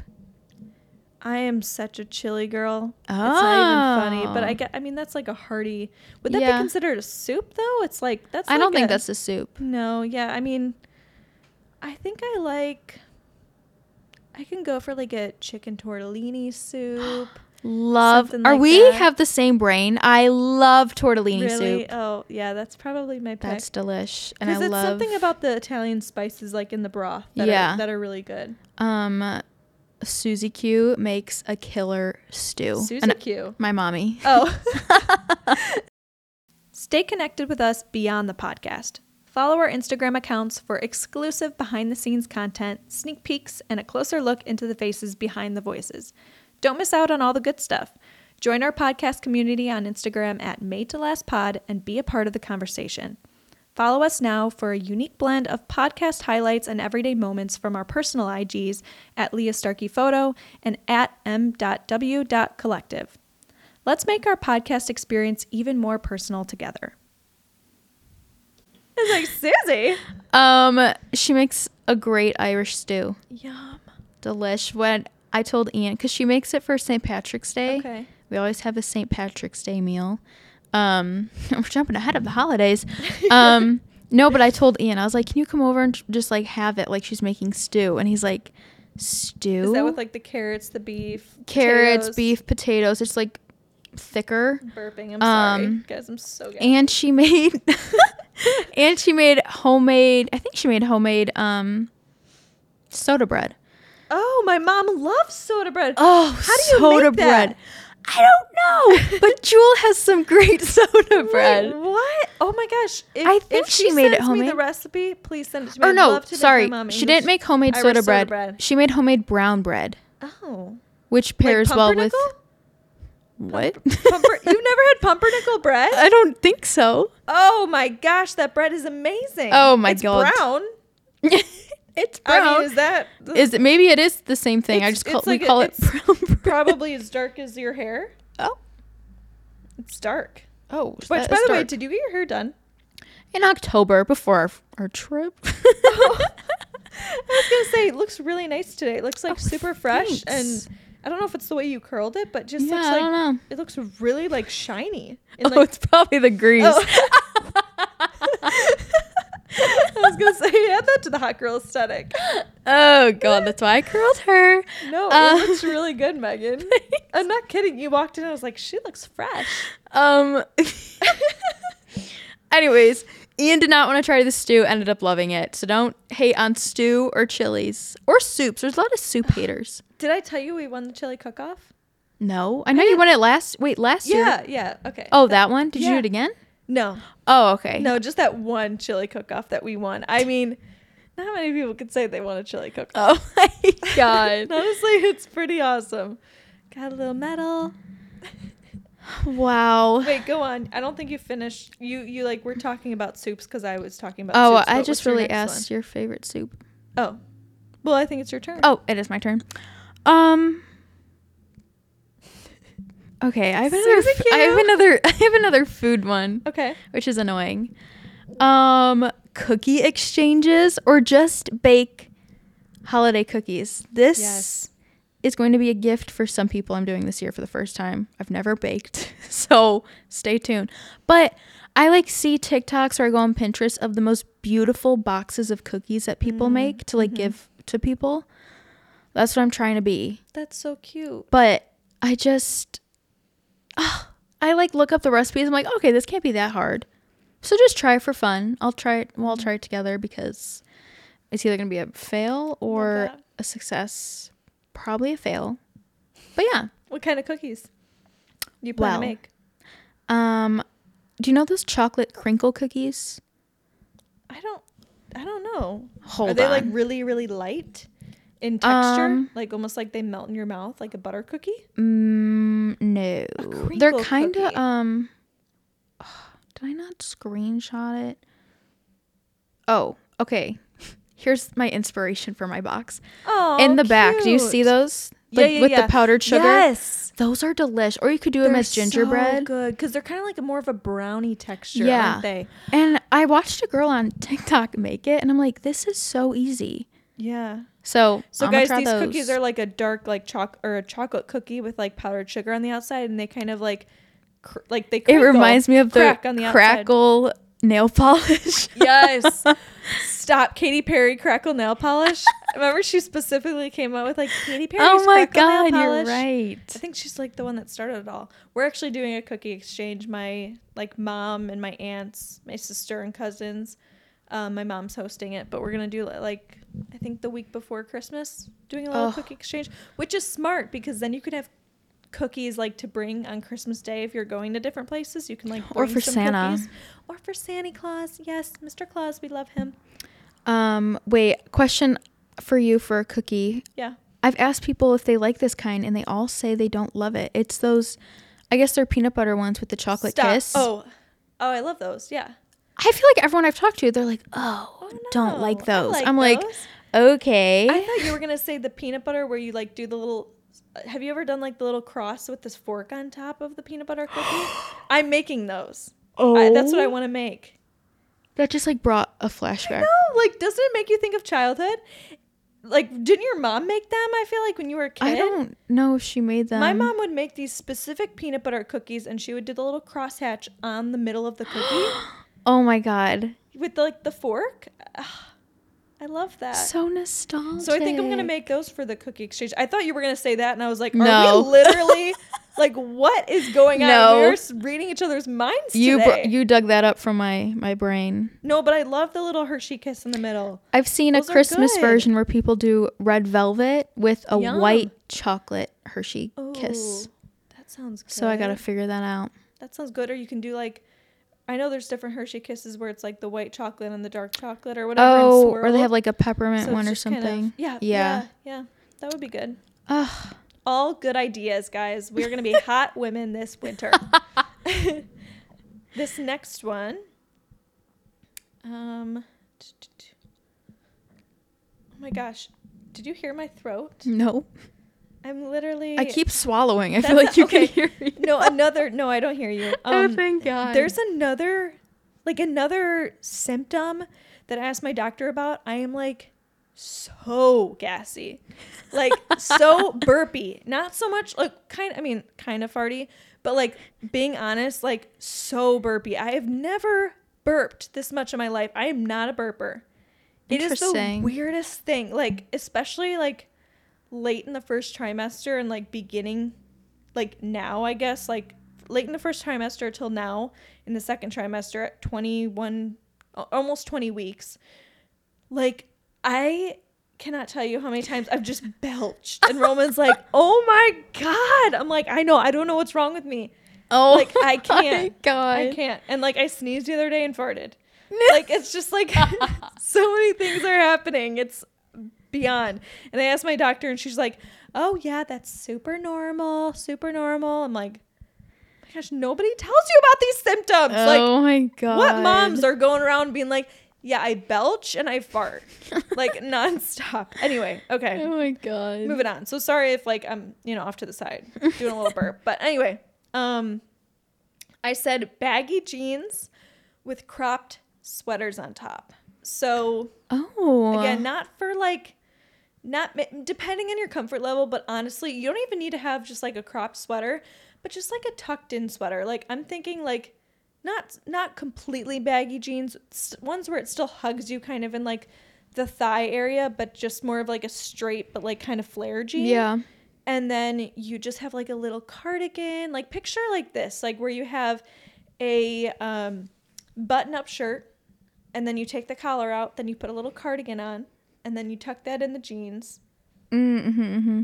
I am such a chili girl. It's not even funny, but I Oh. get. I mean, that's like a hearty. Would that Yeah. be considered a soup though? It's like that's. I don't like think a- that's a soup. No, yeah. I mean, I think I like. I can go for like a chicken tortellini soup. *gasps* Love. Something Are like we that. have the same brain? I love tortellini really? soup. Oh, yeah. That's probably my pick. That's delish, and I Because it's love something about the Italian spices, like in the broth, that Yeah. are, that are really good. um Susie Q makes a killer stew. Susie And Q. My mommy. Oh. *laughs* Stay connected with us beyond the podcast. Follow our Instagram accounts for exclusive behind the scenes content, sneak peeks, and a closer look into the faces behind the voices. Don't miss out on all the good stuff. Join our podcast community on Instagram at Made to Last Pod and be a part of the conversation. Follow us now for a unique blend of podcast highlights and everyday moments from our personal IGs at Leah Starkey Photo and at m.w.collective. Let's make our podcast experience even more personal together. It's like Susie. Um, she makes a great Irish stew. Yum. Delish. When I told Ian, because she makes it for St. Patrick's Day. Okay. We always have a St. Patrick's Day meal. Um, *laughs* we're jumping ahead of the holidays. Um, *laughs* no, but I told Ian, I was like, "Can you come over and just like have it like she's making stew?" And he's like, "Stew? Is that with like the carrots, the beef, carrots, potatoes? beef, potatoes? It's like thicker." Burping. I'm sorry, Um, guys. I'm so good. And she made, *laughs* and she made homemade. I think she made homemade um, soda bread. oh, my mom loves soda bread. Oh, How do you soda make that? bread? I don't know, *laughs* but Jewel has some great *laughs* soda Wait, bread. what? Oh my gosh! If, I think if she made it Me the recipe, please send it to me. Oh, or no, love to sorry, she didn't make homemade soda soda bread. bread. She made homemade brown bread, Oh, which Like pairs well with what? Pumper- *laughs* You've never had pumpernickel bread? I don't think so. Oh my gosh, that bread is amazing. Oh my it's God. brown. It's I brown. mean, is that Is it maybe it is the same thing? I just call we like a- call it *laughs* brown bread. probably as dark as your hair? Oh, It's dark. oh. Which, by the way, did you get your hair done? in October before our our trip. *laughs* I was gonna *laughs* say it looks really nice today. It looks like Oh, super fresh, thanks. and I don't know if it's the way you curled it, but just yeah, looks I like don't know. it looks really like shiny. And, Oh, like, it's probably the grease. Oh. I was gonna say *laughs* add that to the hot girl aesthetic. Oh god, that's why I curled her. No, Uh, it looks really good, Meghan. *laughs* I'm not kidding. You walked in, I was like, she looks fresh. Um. *laughs* anyways, Ian did not want to try the stew. Ended up loving it. So don't hate on stew or chilies or soups. There's a lot of soup *sighs* haters. Did I tell you we won the chili cook-off? No, I know you won it last. Wait, last Yeah, year. yeah. Yeah. Okay. Oh, that one. Did you do it again? No, Oh, okay. no, just that one chili cook-off that we won. I mean, not many people could say they won a chili cook-off. Oh my god. *laughs* Honestly, it's pretty awesome. Got a little medal. wow. Wait, go on. I don't think you finished. You you like we're talking about soups because I was talking about. Oh, soups, I just really asked your favorite soup. Oh, well, I think it's your turn. Oh, it is my turn. Um. Okay, I have another. F- I have another. *laughs* I have another food one, Okay. which is annoying. Um, cookie exchanges or just bake holiday cookies. This Yes. is going to be a gift for some people. I'm doing this year for the first time. I've never baked, *laughs* so stay tuned. But I like see TikToks or I go on Pinterest of the most beautiful boxes of cookies that people Mm, make to like mhm. give to people. That's what I'm trying to be. That's so cute. But I just ah, I like look up the recipes. I'm like, okay, this can't be that hard. So just try for fun. I'll try it. We'll all try it together because it's either gonna be a fail or a success. Probably a fail. But yeah. What kind of cookies do you plan Well, to make? Um, do you know those chocolate crinkle cookies? I don't. I don't know. Hold Are they on. like really really light in texture? Um, like almost like they melt in your mouth like a butter cookie? Mm, no. They're kind of um. *sighs* Did I not screenshot it? Oh, okay. *laughs* Here's my inspiration for my box. Oh, In the back, do you see those? Yeah, Like yeah, with yeah. the powdered sugar. Yes. Those are delish. Or you could do them They're as gingerbread. So good because they're kind of like a more of a brownie texture, Yeah. aren't they? And I watched a girl on *laughs* TikTok make it, and I'm like, this is so easy. Yeah. So, So I'ma guys, these cookies are like a dark like choc or a chocolate cookie with like powdered sugar on the outside, and they kind of like cr- like they. It reminds me of the crack on the outside. crackle nail polish. *laughs* Yes. *laughs* Stop Katy Perry crackle nail polish. Remember she specifically came out with like Katy Perry. oh my god, you're right. I think she's like the one that started it all. We're actually doing a cookie exchange. My like mom and my aunts, my sister and cousins. Um, my mom's hosting it, but we're gonna do like I think the week before Christmas, doing a little Oh. cookie exchange, which is smart because then you could have cookies like to bring on Christmas Day if you're going to different places. You can like Or bring for some Santa. cookies. or for Santa Claus. Yes, Mr. Claus, we love him. Um, wait, question for you for a cookie. Yeah. I've asked people if they like this kind, and they all say they don't love it. It's those, I guess they're peanut butter ones with the chocolate Stop. kiss. Oh, oh, I love those. Yeah. I feel like everyone I've talked to, they're like, oh, Oh, don't like those. like I'm like, okay. I thought you were gonna say the peanut butter where you like do the little. Have you ever done like the little cross with this fork on top of the peanut butter *gasps* cookie? I'm making those. oh, I, that's what I oh. want to make. That just like brought a flashback. No, like doesn't it make you think of childhood? Like, didn't your mom make them? I feel like when you were a kid. I don't know if she made them. My mom would make these specific peanut butter cookies, and she would do the little crosshatch on the middle of the cookie *gasps* *gasps* Oh my god, with like the fork. Ugh, I love that. so nostalgic. So I think I'm gonna make those for the cookie exchange. I thought you were gonna say that, and I was like, are No. we *laughs* literally like what is going on? No. Were reading each other's minds you. Br- you dug that up from my my brain. no, but I love the little Hershey kiss in the middle. I've seen Those a Christmas version where people do red velvet with a Yum. white chocolate Hershey kiss. Oh, that sounds good. So I gotta figure that out. That sounds good. Or you can do like, I know there's different Hershey kisses where it's like the white chocolate and the dark chocolate or whatever. and Oh, or they have like a peppermint So one or just kind of- something. yeah, Yeah. yeah, yeah. That would be good. Ugh. All good ideas, guys. We are gonna be *laughs* hot women this winter. *laughs* this next one. Um. Oh my gosh, did you hear my throat? No. I'm literally. I keep swallowing. I feel like you okay. can hear me. No, another. No, I don't hear you. *laughs* oh, Um, thank God. There's another, like another symptom that I asked my doctor about. I am like so gassy, like so *laughs* burpy. Not so much like kind. I mean, kind of farty, but like being honest, like so burpy. I have never burped this much in my life. I am not a burper. It is the weirdest thing. Like especially like late in the first trimester and like beginning like now i guess like late in the first trimester till now in the second trimester at 21 almost 20 weeks like i cannot tell you how many times i've just *laughs* belched and roman's like oh my god i'm like i know i don't know what's wrong with me oh, like, I *laughs* can't. God. i can't and like i sneezed the other day and farted *laughs* like it's just like so many things are happening it's beyond. And i asked my doctor and she's like oh yeah that's super normal super normal. I'm like my gosh nobody tells you about these symptoms. Like oh my God. what moms are going around being like yeah i belch and i fart. *laughs* Like nonstop. Anyway okay. Oh my God. moving on. So sorry if like i'm you know off to the side doing a little burp. *laughs* But anyway um i said baggy jeans with cropped sweaters on top. So Oh. again not for like not depending on your comfort level but honestly you don't even need to have just like a cropped sweater but just like a tucked in sweater. Like i'm thinking like not not completely baggy jeans ones where it still hugs you kind of in like the thigh area but just more of like a straight but like kind of flare jean. Yeah. and then you just have like a little cardigan. Like picture like this like where you have a um, button up shirt and then you take the collar out then you put a little cardigan on and then you tuck that in the jeans Mm-hmm, mm-hmm.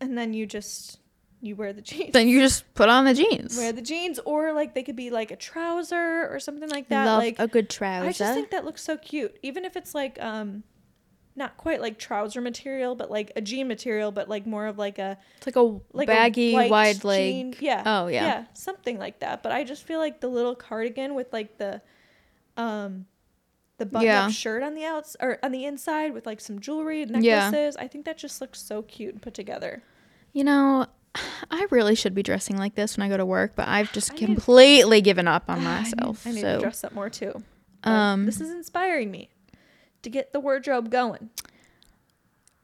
and then you just you wear the jeans. Then you just put on the jeans. wear the jeans, or like they could be like a trouser or something like that. Love like a good trouser. I just think that looks so cute, even if it's like um, not quite like trouser material, but like a jean material, but like more of like a it's like a like a baggy, white wide leg. jean. Yeah. Oh, yeah. Yeah, something like that. But I just feel like the little cardigan with like the um the button Yeah. up shirt on the outs or on the inside with like some jewelry, Yeah. necklaces. I think that just looks so cute and put together. You know, *sighs* I really should be dressing like this when I go to work, but I've just I need- completely given up on Ah, *sighs* I need- myself. I need, so to dress up more too. Um, this is inspiring me to get the wardrobe going.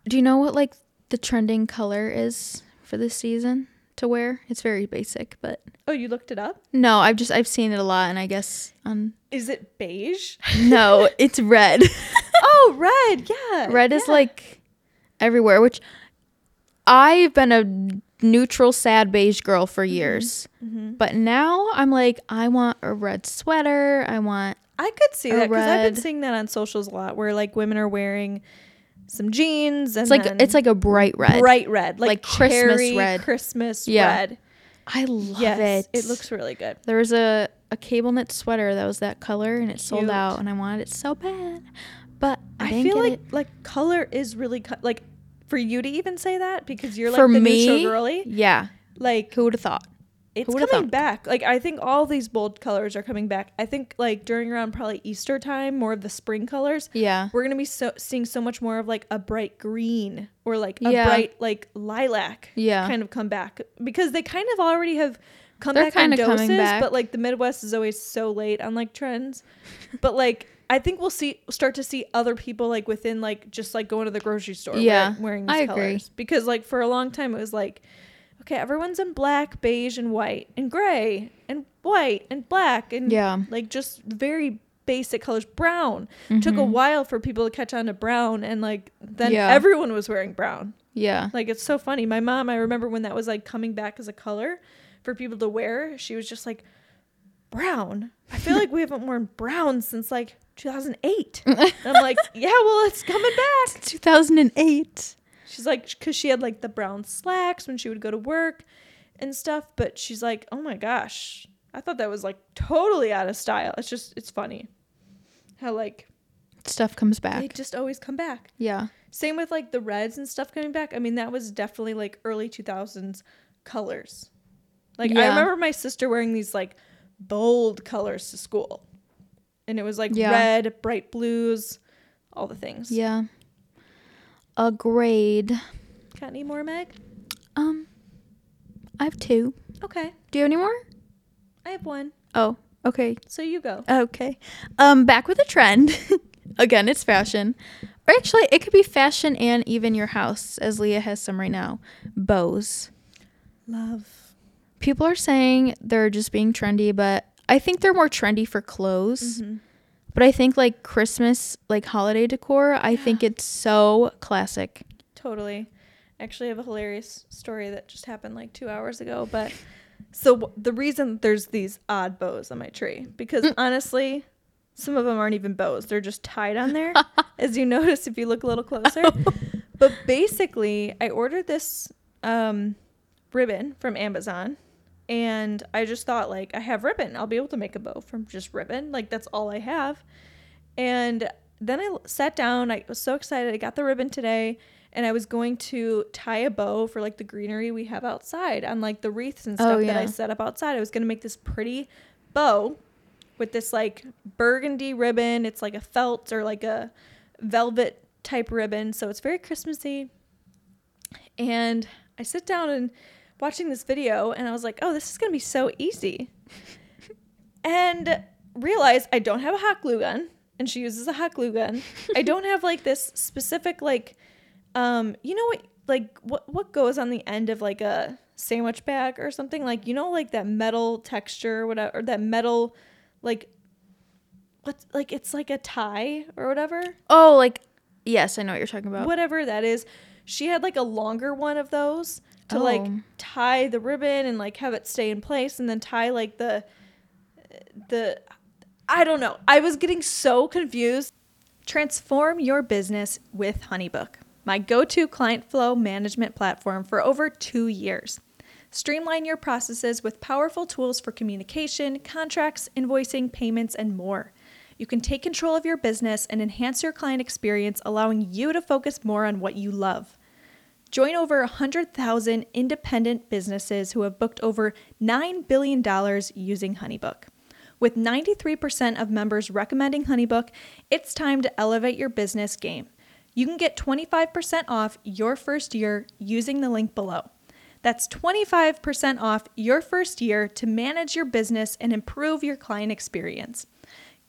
do you know what like the trending color is for this season to wear? It's very basic, but Oh, you looked it up? no, I've just I've seen it a lot, and I guess um Is it beige? *laughs* no, it's red. *laughs* oh, red. Yeah. red is yeah. like everywhere, which I've been a neutral sad beige girl for years. Mhm. But now I'm like, I want a red sweater. I want I could see a that because I've been red- seeing that on socials a lot, where like women are wearing some jeans and it's like it's like a bright red. bright red, like, Like Christmas cherry red. Christmas Yeah. red. I love yes, it. it looks really good. There was a a cable knit sweater that was that color and it sold out and I wanted it so bad. But I, I, feel like it. like color is really co- like for you to even say that because you're like for the me, neutral girly. yeah. Like Who would have thought? It's coming thunk? back. Like I think all these bold colors are coming back. I think like during around probably Easter time, more of the spring colors. Yeah. We're gonna be so seeing so much more of like a bright green or like a Yeah. bright like lilac Yeah. kind of come back because they kind of already have come They're back coming doses, back. but like the Midwest is always so late on like trends. *laughs* but like I think we'll see start to see other people like within like just like going to the grocery store Yeah, wearing, wearing these I agree. colors because like for a long time it was like okay everyone's in black, beige, and white and gray and white and black and Yeah. like just very basic colors. Brown took a Mhm. while for people to catch on to brown, and like then Yeah. everyone was wearing brown. Yeah. Like it's so funny. My mom, I remember when that was like coming back as a color for people to wear. She was just like, brown. I feel like we haven't worn brown since like 2008. *laughs* I'm like, yeah, well, it's coming back. 2008. She's like, because she had like the brown slacks when she would go to work and stuff. But she's like, oh my gosh, I thought that was like totally out of style. It's just, it's funny how like Stuff comes back. they just always come back. yeah. Same with like the reds and stuff coming back. I mean, that was definitely like early 2000s colors. Like I remember my sister wearing these like bold colors to school. And it was like Yeah. red, bright blues, all the things. Yeah. Agreed. Got any more, Meg? Um, I have two. Okay. Do you have any more? I have one. Oh, okay. So you go. Okay. Um, back with a trend. *laughs* Again, it's fashion. Or actually, it could be fashion and even your house, as Leah has some right now. Bows. Love. People are saying they're just being trendy, but I think they're more trendy for clothes. Mhm. But I think like Christmas, like holiday decor, I think it's so classic. Totally. Actually, I have a hilarious story that just happened like two hours ago. But so w- the reason there's these odd bows on my tree because honestly, some of them aren't even bows; they're just tied on there, *laughs* as you notice if you look a little closer. but basically, I ordered this um, ribbon from Amazon. And I just thought, like, I have ribbon. I'll be able to make a bow from just ribbon. Like, that's all I have. And then I sat down. I was so excited. I got the ribbon today, and I was going to tie a bow for like the greenery we have outside on like the wreaths and Oh, stuff that I set up outside. I was going to make this pretty bow with this like burgundy ribbon. It's like a felt or like a velvet type ribbon. So it's very Christmassy. And I sit down and watching this video, and I was like, oh, this is going to be so easy and realize I don't have a hot glue gun, and she uses a hot glue gun. I *laughs* don't have like this specific like, um, you know what, like what what goes on the end of like a sandwich bag or something like you know like that metal texture or whatever or that metal like what's like it's like a tie or whatever Oh, like yes, I know what you're talking about. whatever that is. She had like a longer one of those to like Oh. tie the ribbon and like have it stay in place and then tie like the the I don't know. I was getting so confused. Transform your business with HoneyBook, my go-to client flow management platform for over 2 years. Streamline your processes with powerful tools for communication, contracts, invoicing, payments, and more. You can take control of your business and enhance your client experience, allowing you to focus more on what you love. Join over 100,000 independent businesses who have booked over $9 billion using HoneyBook. With 93% of members recommending HoneyBook, it's time to elevate your business game. You can get 25% off your first year using the link below. That's 25% off your first year to manage your business and improve your client experience.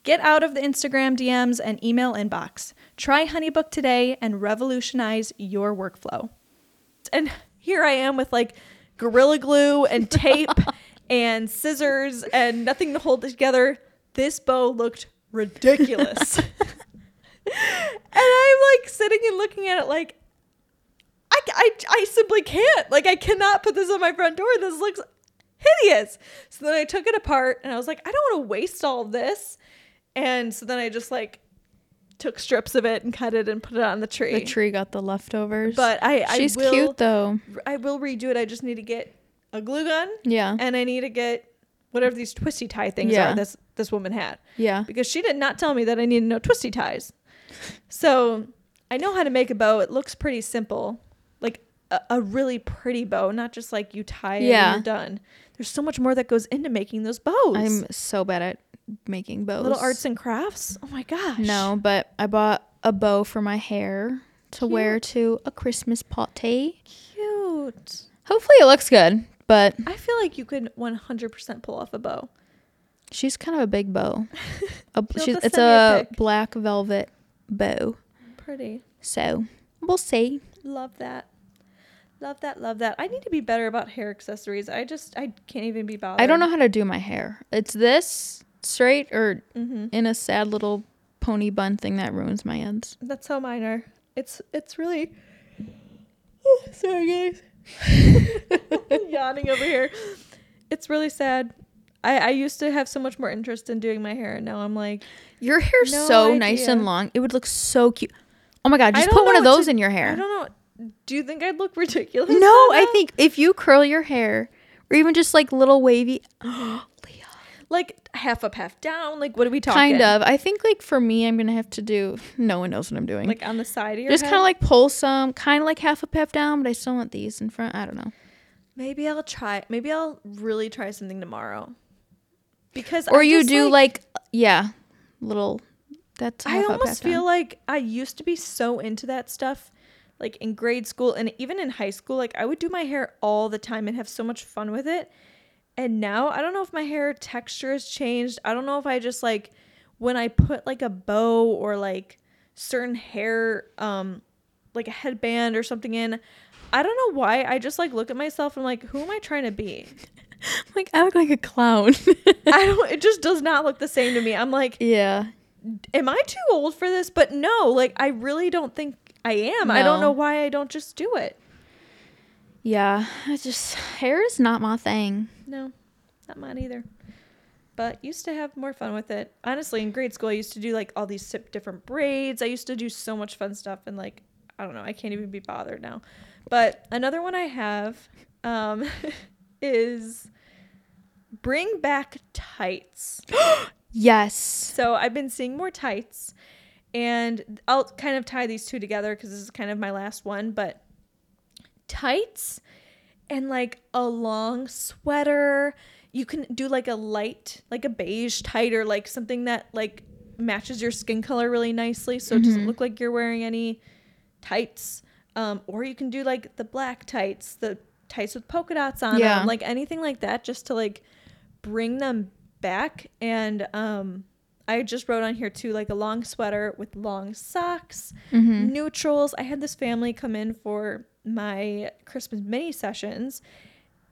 Get out of the Instagram DMs and email inbox. Try HoneyBook today and revolutionize your workflow. And here I am with like Gorilla Glue and *laughs* tape and scissors and nothing to hold it together. This bow looked ridiculous. *laughs* and I'm like sitting and looking at it like, I, I, I simply can't. Like, I cannot put this on my front door. This looks hideous. So then I took it apart and I was like, I don't want to waste all this. And so then I just like took strips of it and cut it and put it on the tree. The tree got the leftovers. But I, I she's will, cute though. I will redo it. I just need to get a glue gun Yeah. and I need to get whatever these twisty tie things Yeah. are this this woman had Yeah. because she did not tell me that I needed no twisty ties. So I know how to make a bow. It looks pretty simple, a, a really pretty bow, not just like you tie it Yeah. and you're done. There's so much more that goes into making those bows. I'm so bad at making bows. little arts and crafts. Oh my gosh. No, but I bought a bow for my hair to wear to a Christmas party. cute. Hopefully it looks good, but I feel like you could 100% pull off a bow. she's kind of a big bow. *laughs* A, it's send me a a black velvet bow. Pretty. So we'll see. Love that. Love that. Love that. I need to be better about hair accessories. I just I can't even be bothered. I don't know how to do my hair. It's this straight or Mm-hmm. in a sad little pony bun thing that ruins my ends. That's how mine are. It's it's really. *sighs* sorry guys. *laughs* Yawning over here. It's really sad. I I used to have so much more interest in doing my hair, and now I'm like, Your hair's No so nice and long. It would look so cute. Oh my god, just put one of those to- in your hair. I don't know. Do you think I'd look *laughs* ridiculous? No, I think if you curl your hair or even just like little wavy *gasps* Leah, like half up, half down. Like what are we talking? kind of. I think like for me I'm going to have to do *laughs* no one knows what I'm doing. Like on the side of your just head. kind of like pull some kind of like half up half down, but I still want these in front. I don't know. Maybe I'll try. Maybe I'll really try something tomorrow. Because Or I you just, do like, yeah, little that's I half up, almost half feel like I used to be so into that stuff, like in grade school and even in high school. Like I would do my hair all the time and have so much fun with it. And now I don't know if my hair texture has changed. I don't know if I just like when I put like a bow or like certain hair, um, like a headband or something in. I don't know why. I just like look at myself and I'm like, who am I trying to be? *laughs* like I look like a clown. *laughs* I don't. It just does not look the same to me. I'm like, yeah. am I too old for this? But no, like I really don't think I am. I don't know why I don't just do it. Yeah, I just hair is not my thing. No, not mine either. But used to have more fun with it. Honestly, in grade school, I used to do like all these different braids. I used to do so much fun stuff, and like I don't know, I can't even be bothered now. But another one I have um, *laughs* is bring back tights. *gasps* Yes. So I've been seeing more tights, and I'll kind of tie these two together because this is kind of my last one. But tights and like a long sweater. You can do like a light, like a beige tight or like something that like matches your skin color really nicely, so it doesn't look like you're wearing any tights. Um, or you can do like the black tights, the tights with polka dots on Yeah. them, like anything like that, just to like bring them back. And um, I just wrote on here too, like a long sweater with long socks, Mm-hmm. neutrals. I had this family come in for my Christmas mini sessions,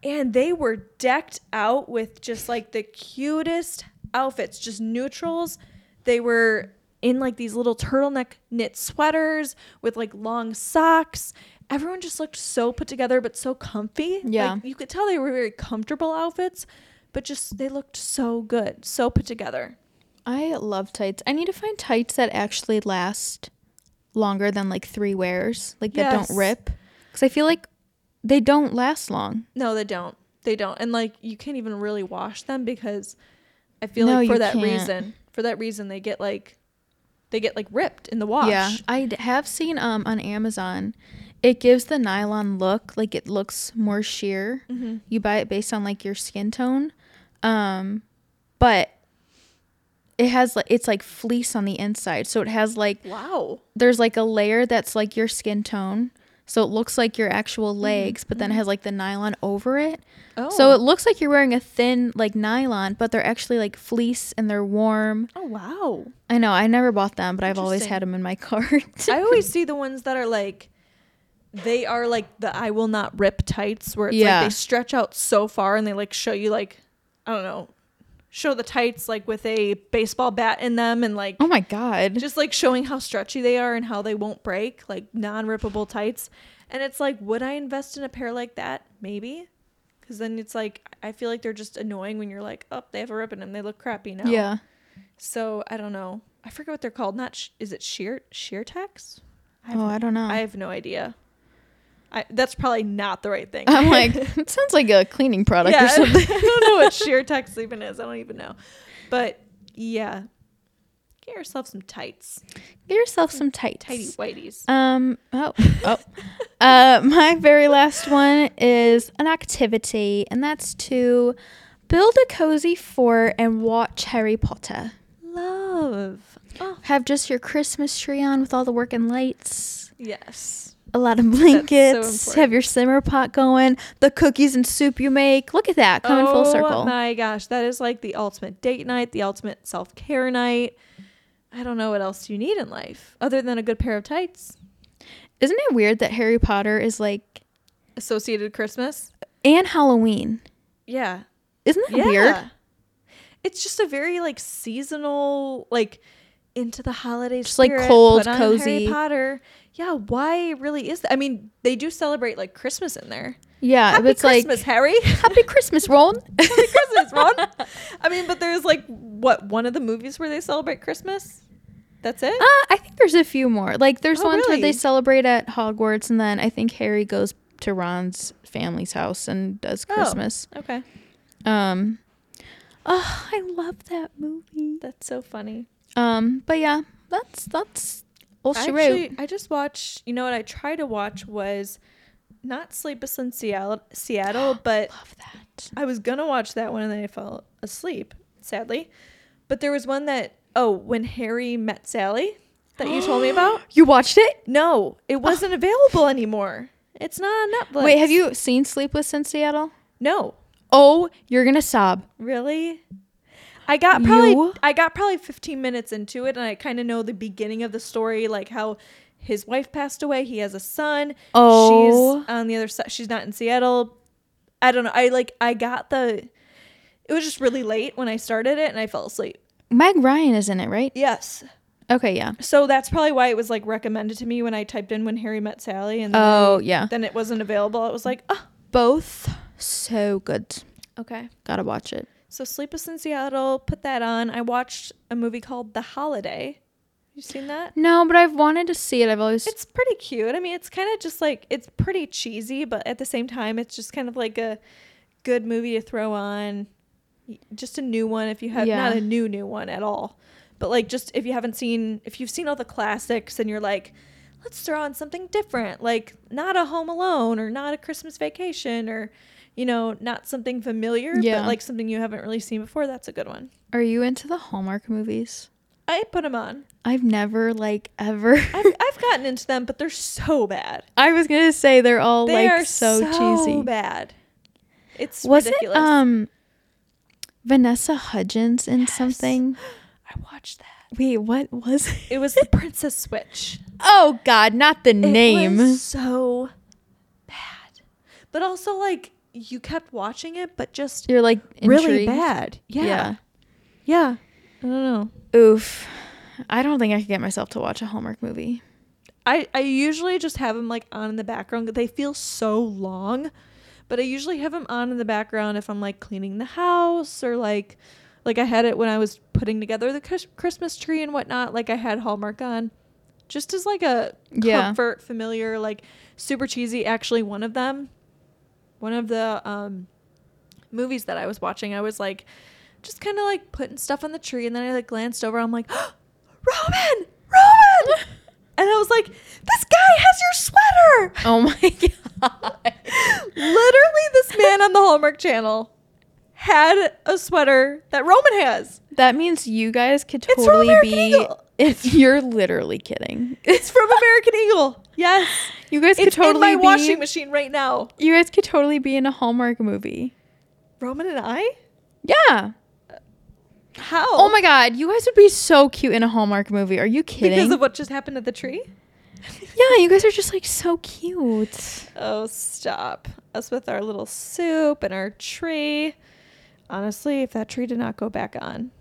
and they were decked out with just like the cutest outfits, just neutrals. They were in like these little turtleneck knit sweaters with like long socks. Everyone just looked so put together, but so comfy. Yeah. Like, you could tell they were very comfortable outfits, but just they looked so good, so put together. I love tights. I need to find tights that actually last longer than like three wears, like that Yes. don't rip. Because I feel like they don't last long. No, they don't. They don't. And like you can't even really wash them because I feel No, like for you that can't. reason, for that reason they get like they get like ripped in the wash. Yeah, I d- have seen um on Amazon. It gives the nylon look like it looks more sheer. Mm-hmm. You buy it based on like your skin tone, um, but it has like it's like fleece on the inside, so it has like Wow. there's like a layer that's like your skin tone, so it looks like your actual Mm-hmm. legs, but then it has like the nylon over it, Oh. so it looks like you're wearing a thin like nylon, but they're actually like fleece and they're warm. Oh wow. I know I never bought them, but I've always had them in my *laughs* cart. I always see the ones that are like they are like the I will not rip tights where it's Yeah. like they stretch out so far and they like show you like I don't know show the tights like with a baseball bat in them and like oh my god. just like showing how stretchy they are and how they won't break like non-rippable tights and it's like would I invest in a pair like that maybe because then it's like I feel like they're just annoying when you're like oh they have a rip in them they look crappy now Yeah. so I don't know I forget what they're called not sh- is it sheer Sheertex Oh, I don't know. I have no idea. I, that's probably not the right thing. I'm like, *laughs* it sounds like a cleaning product yeah, or *laughs* something. I don't know what *laughs* Sheertex even is. I don't even know. But yeah, get yourself some tights, Get yourself some tights. tighty whiteys. Um. Oh. Oh. uh, my very last one is an activity, and that's to build a cozy fort and watch Harry Potter. Love. Oh Have just your Christmas tree on with all the working lights. yes. A lot of blankets. important. have your simmer pot going. The cookies and soup you make. Look at that, coming full oh circle. Oh my gosh, that is like the ultimate date night, the ultimate self care night. I don't know what else you need in life other than a good pair of tights. Isn't it weird that Harry Potter is like Associated Christmas. and Halloween? Yeah. Isn't that weird? It's just a very like seasonal, like into the holidays. Just, like, cold, Harry cozy. Potter. Yeah, why really is that? I mean, they do celebrate like Christmas in there. Yeah, Happy it's Christmas, like Harry. *laughs* Happy Christmas, Ron. *laughs* Happy Christmas, Ron. *laughs* I mean, but there's like what one of the movies where they celebrate Christmas. That's it. Uh, I think there's a few more. Like there's Oh, ones where they celebrate at Hogwarts, and then I think Harry goes to Ron's family's house and does Oh. Christmas. okay, Um, oh, I love that movie. that's so funny. Um, but yeah, that's that's all she Actually. I just watched. You know what I tried to watch was not Sleepless in Seattle, Seattle, *gasps* but Love that. I was gonna watch that one and then I fell asleep, sadly. But there was one that oh, when Harry met Sally that you told me *gasps* about. You watched it? No, it oh. wasn't available anymore. It's not on Netflix. Wait, have you seen Sleepless in Seattle? No, Oh, you're gonna sob. really. I got probably You? I got probably 15 minutes into it and I kind of know the beginning of the story like how his wife passed away, he has a son. Oh. She's on the other side. She's not in Seattle. I don't know. I like I got the it was just really late when I started it and I fell asleep. Meg Ryan is in it, right? Yes. Okay, yeah. So that's probably why it was like recommended to me when I typed in when Harry met Sally and then, Oh, yeah. then it wasn't available. It was like, oh, Both so good. okay. Gotta watch it. So Sleepless in Seattle, put that on. I watched a movie called The Holiday. You seen that? No, but I've wanted to see it. I've always It's pretty cute. I mean, it's kind of just like it's pretty cheesy, but at the same time, it's just kind of like a good movie to throw on. Just a new one if you have Yeah. not a new new one at all, but like just if you haven't seen if you've seen all the classics and you're like, let's throw on something different, like not a Home Alone or not a Christmas Vacation or you know not something familiar, Yeah. but like something you haven't really seen before. That's a good one. Are you into the Hallmark movies? I put them on. I've never like ever. I've, *laughs* I've gotten into them, but they're so bad. I was gonna say they're all They like are so, cheesy. bad. It's Was ridiculous. it um Vanessa Hudgens in Yes. something? *gasps* I watched that. Wait, what was it? It was the Princess Switch. *laughs* Oh God, not the name. It was so bad, but also like you kept watching it, but just You're like really bad. Yeah. Yeah. yeah, I don't know. Oof. I don't think I could get myself to watch a Hallmark movie. I I usually just have them like on in the background. They feel so long, but I usually have them on in the background if I'm like cleaning the house or like like I had it when I was putting together the Christmas tree and whatnot. Like I had Hallmark on, just as like a Yeah. comfort, familiar, like super cheesy. Actually, one of them, one of the um movies that I was watching, I was like, just kind of like putting stuff on the tree, and then I like glanced over. I'm like, *gasps* Roman, Roman, *laughs* and I was like, this guy has your sweater. Oh my *laughs* god. Literally, this man on the Hallmark Channel had a sweater that Roman has. That means you guys could totally be. Eagle. *laughs* If you're literally kidding. It's from American Eagle. Yes, You guys could it's totally in my be. washing machine right now. You guys could totally be in a Hallmark movie. Roman and I. Yeah. How? Oh my god, you guys would be so cute in a Hallmark movie. Are you kidding? Because of what just happened at the tree. *laughs* yeah, you guys are just like so cute. Oh, stop. Us with our little soup and our tree. Honestly, if that tree did not go back on,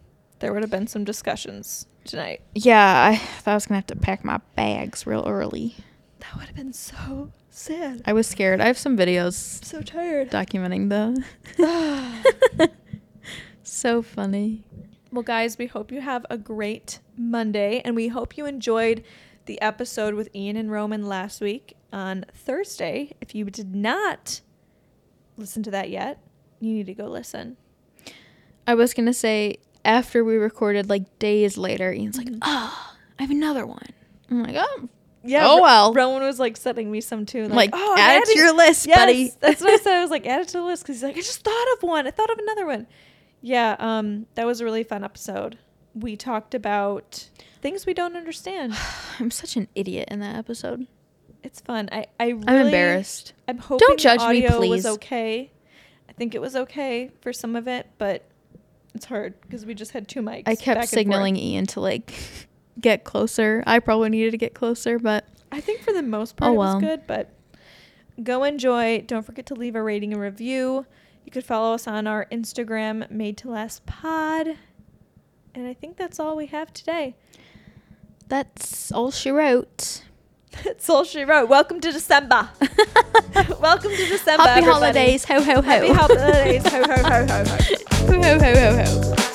there would have been some discussions tonight. Yeah, I thought I was gonna have to pack my bags real early. That would have been so sad. I was scared. I have some videos I'm so tired. documenting the. Ah. *laughs* so funny. Well, guys, we hope you have a great Monday, and we hope you enjoyed the episode with Ian and Roman last week on Thursday. If you did not listen to that yet, you need to go listen. I was gonna say after we recorded, like days later, Ian's like. "Ah, I have another one." I'm like, "Oh, Yeah. Oh, well. Roman was like sending me some too. like, oh, I'm add it to your list, yes, buddy." *laughs* that's what I said. I was like, add it to the list because he's like, I just thought of one. I thought of another one. Yeah. Um, that was a really fun episode. We talked about things we don't understand. *sighs* I'm such an idiot in that episode. It's fun. I I really, I'm embarrassed. I'm hoping Don't judge the me, audio was okay. I think it was okay for some of it, but it's hard because we just had two mics. I kept signaling forth. Ian to like get closer. I probably needed to get closer, but I think for the most part Oh, it was well. good, but go enjoy. Don't forget to leave a rating and review. You could follow us on our Instagram, Made to Last Pod. And I think that's all we have today. that's all she wrote. That's all she wrote. Welcome to December. *laughs* Welcome to December. Happy everybody. holidays. Ho ho ho. Happy holidays. ho ho ho ho ho. *laughs* ho ho ho ho ho.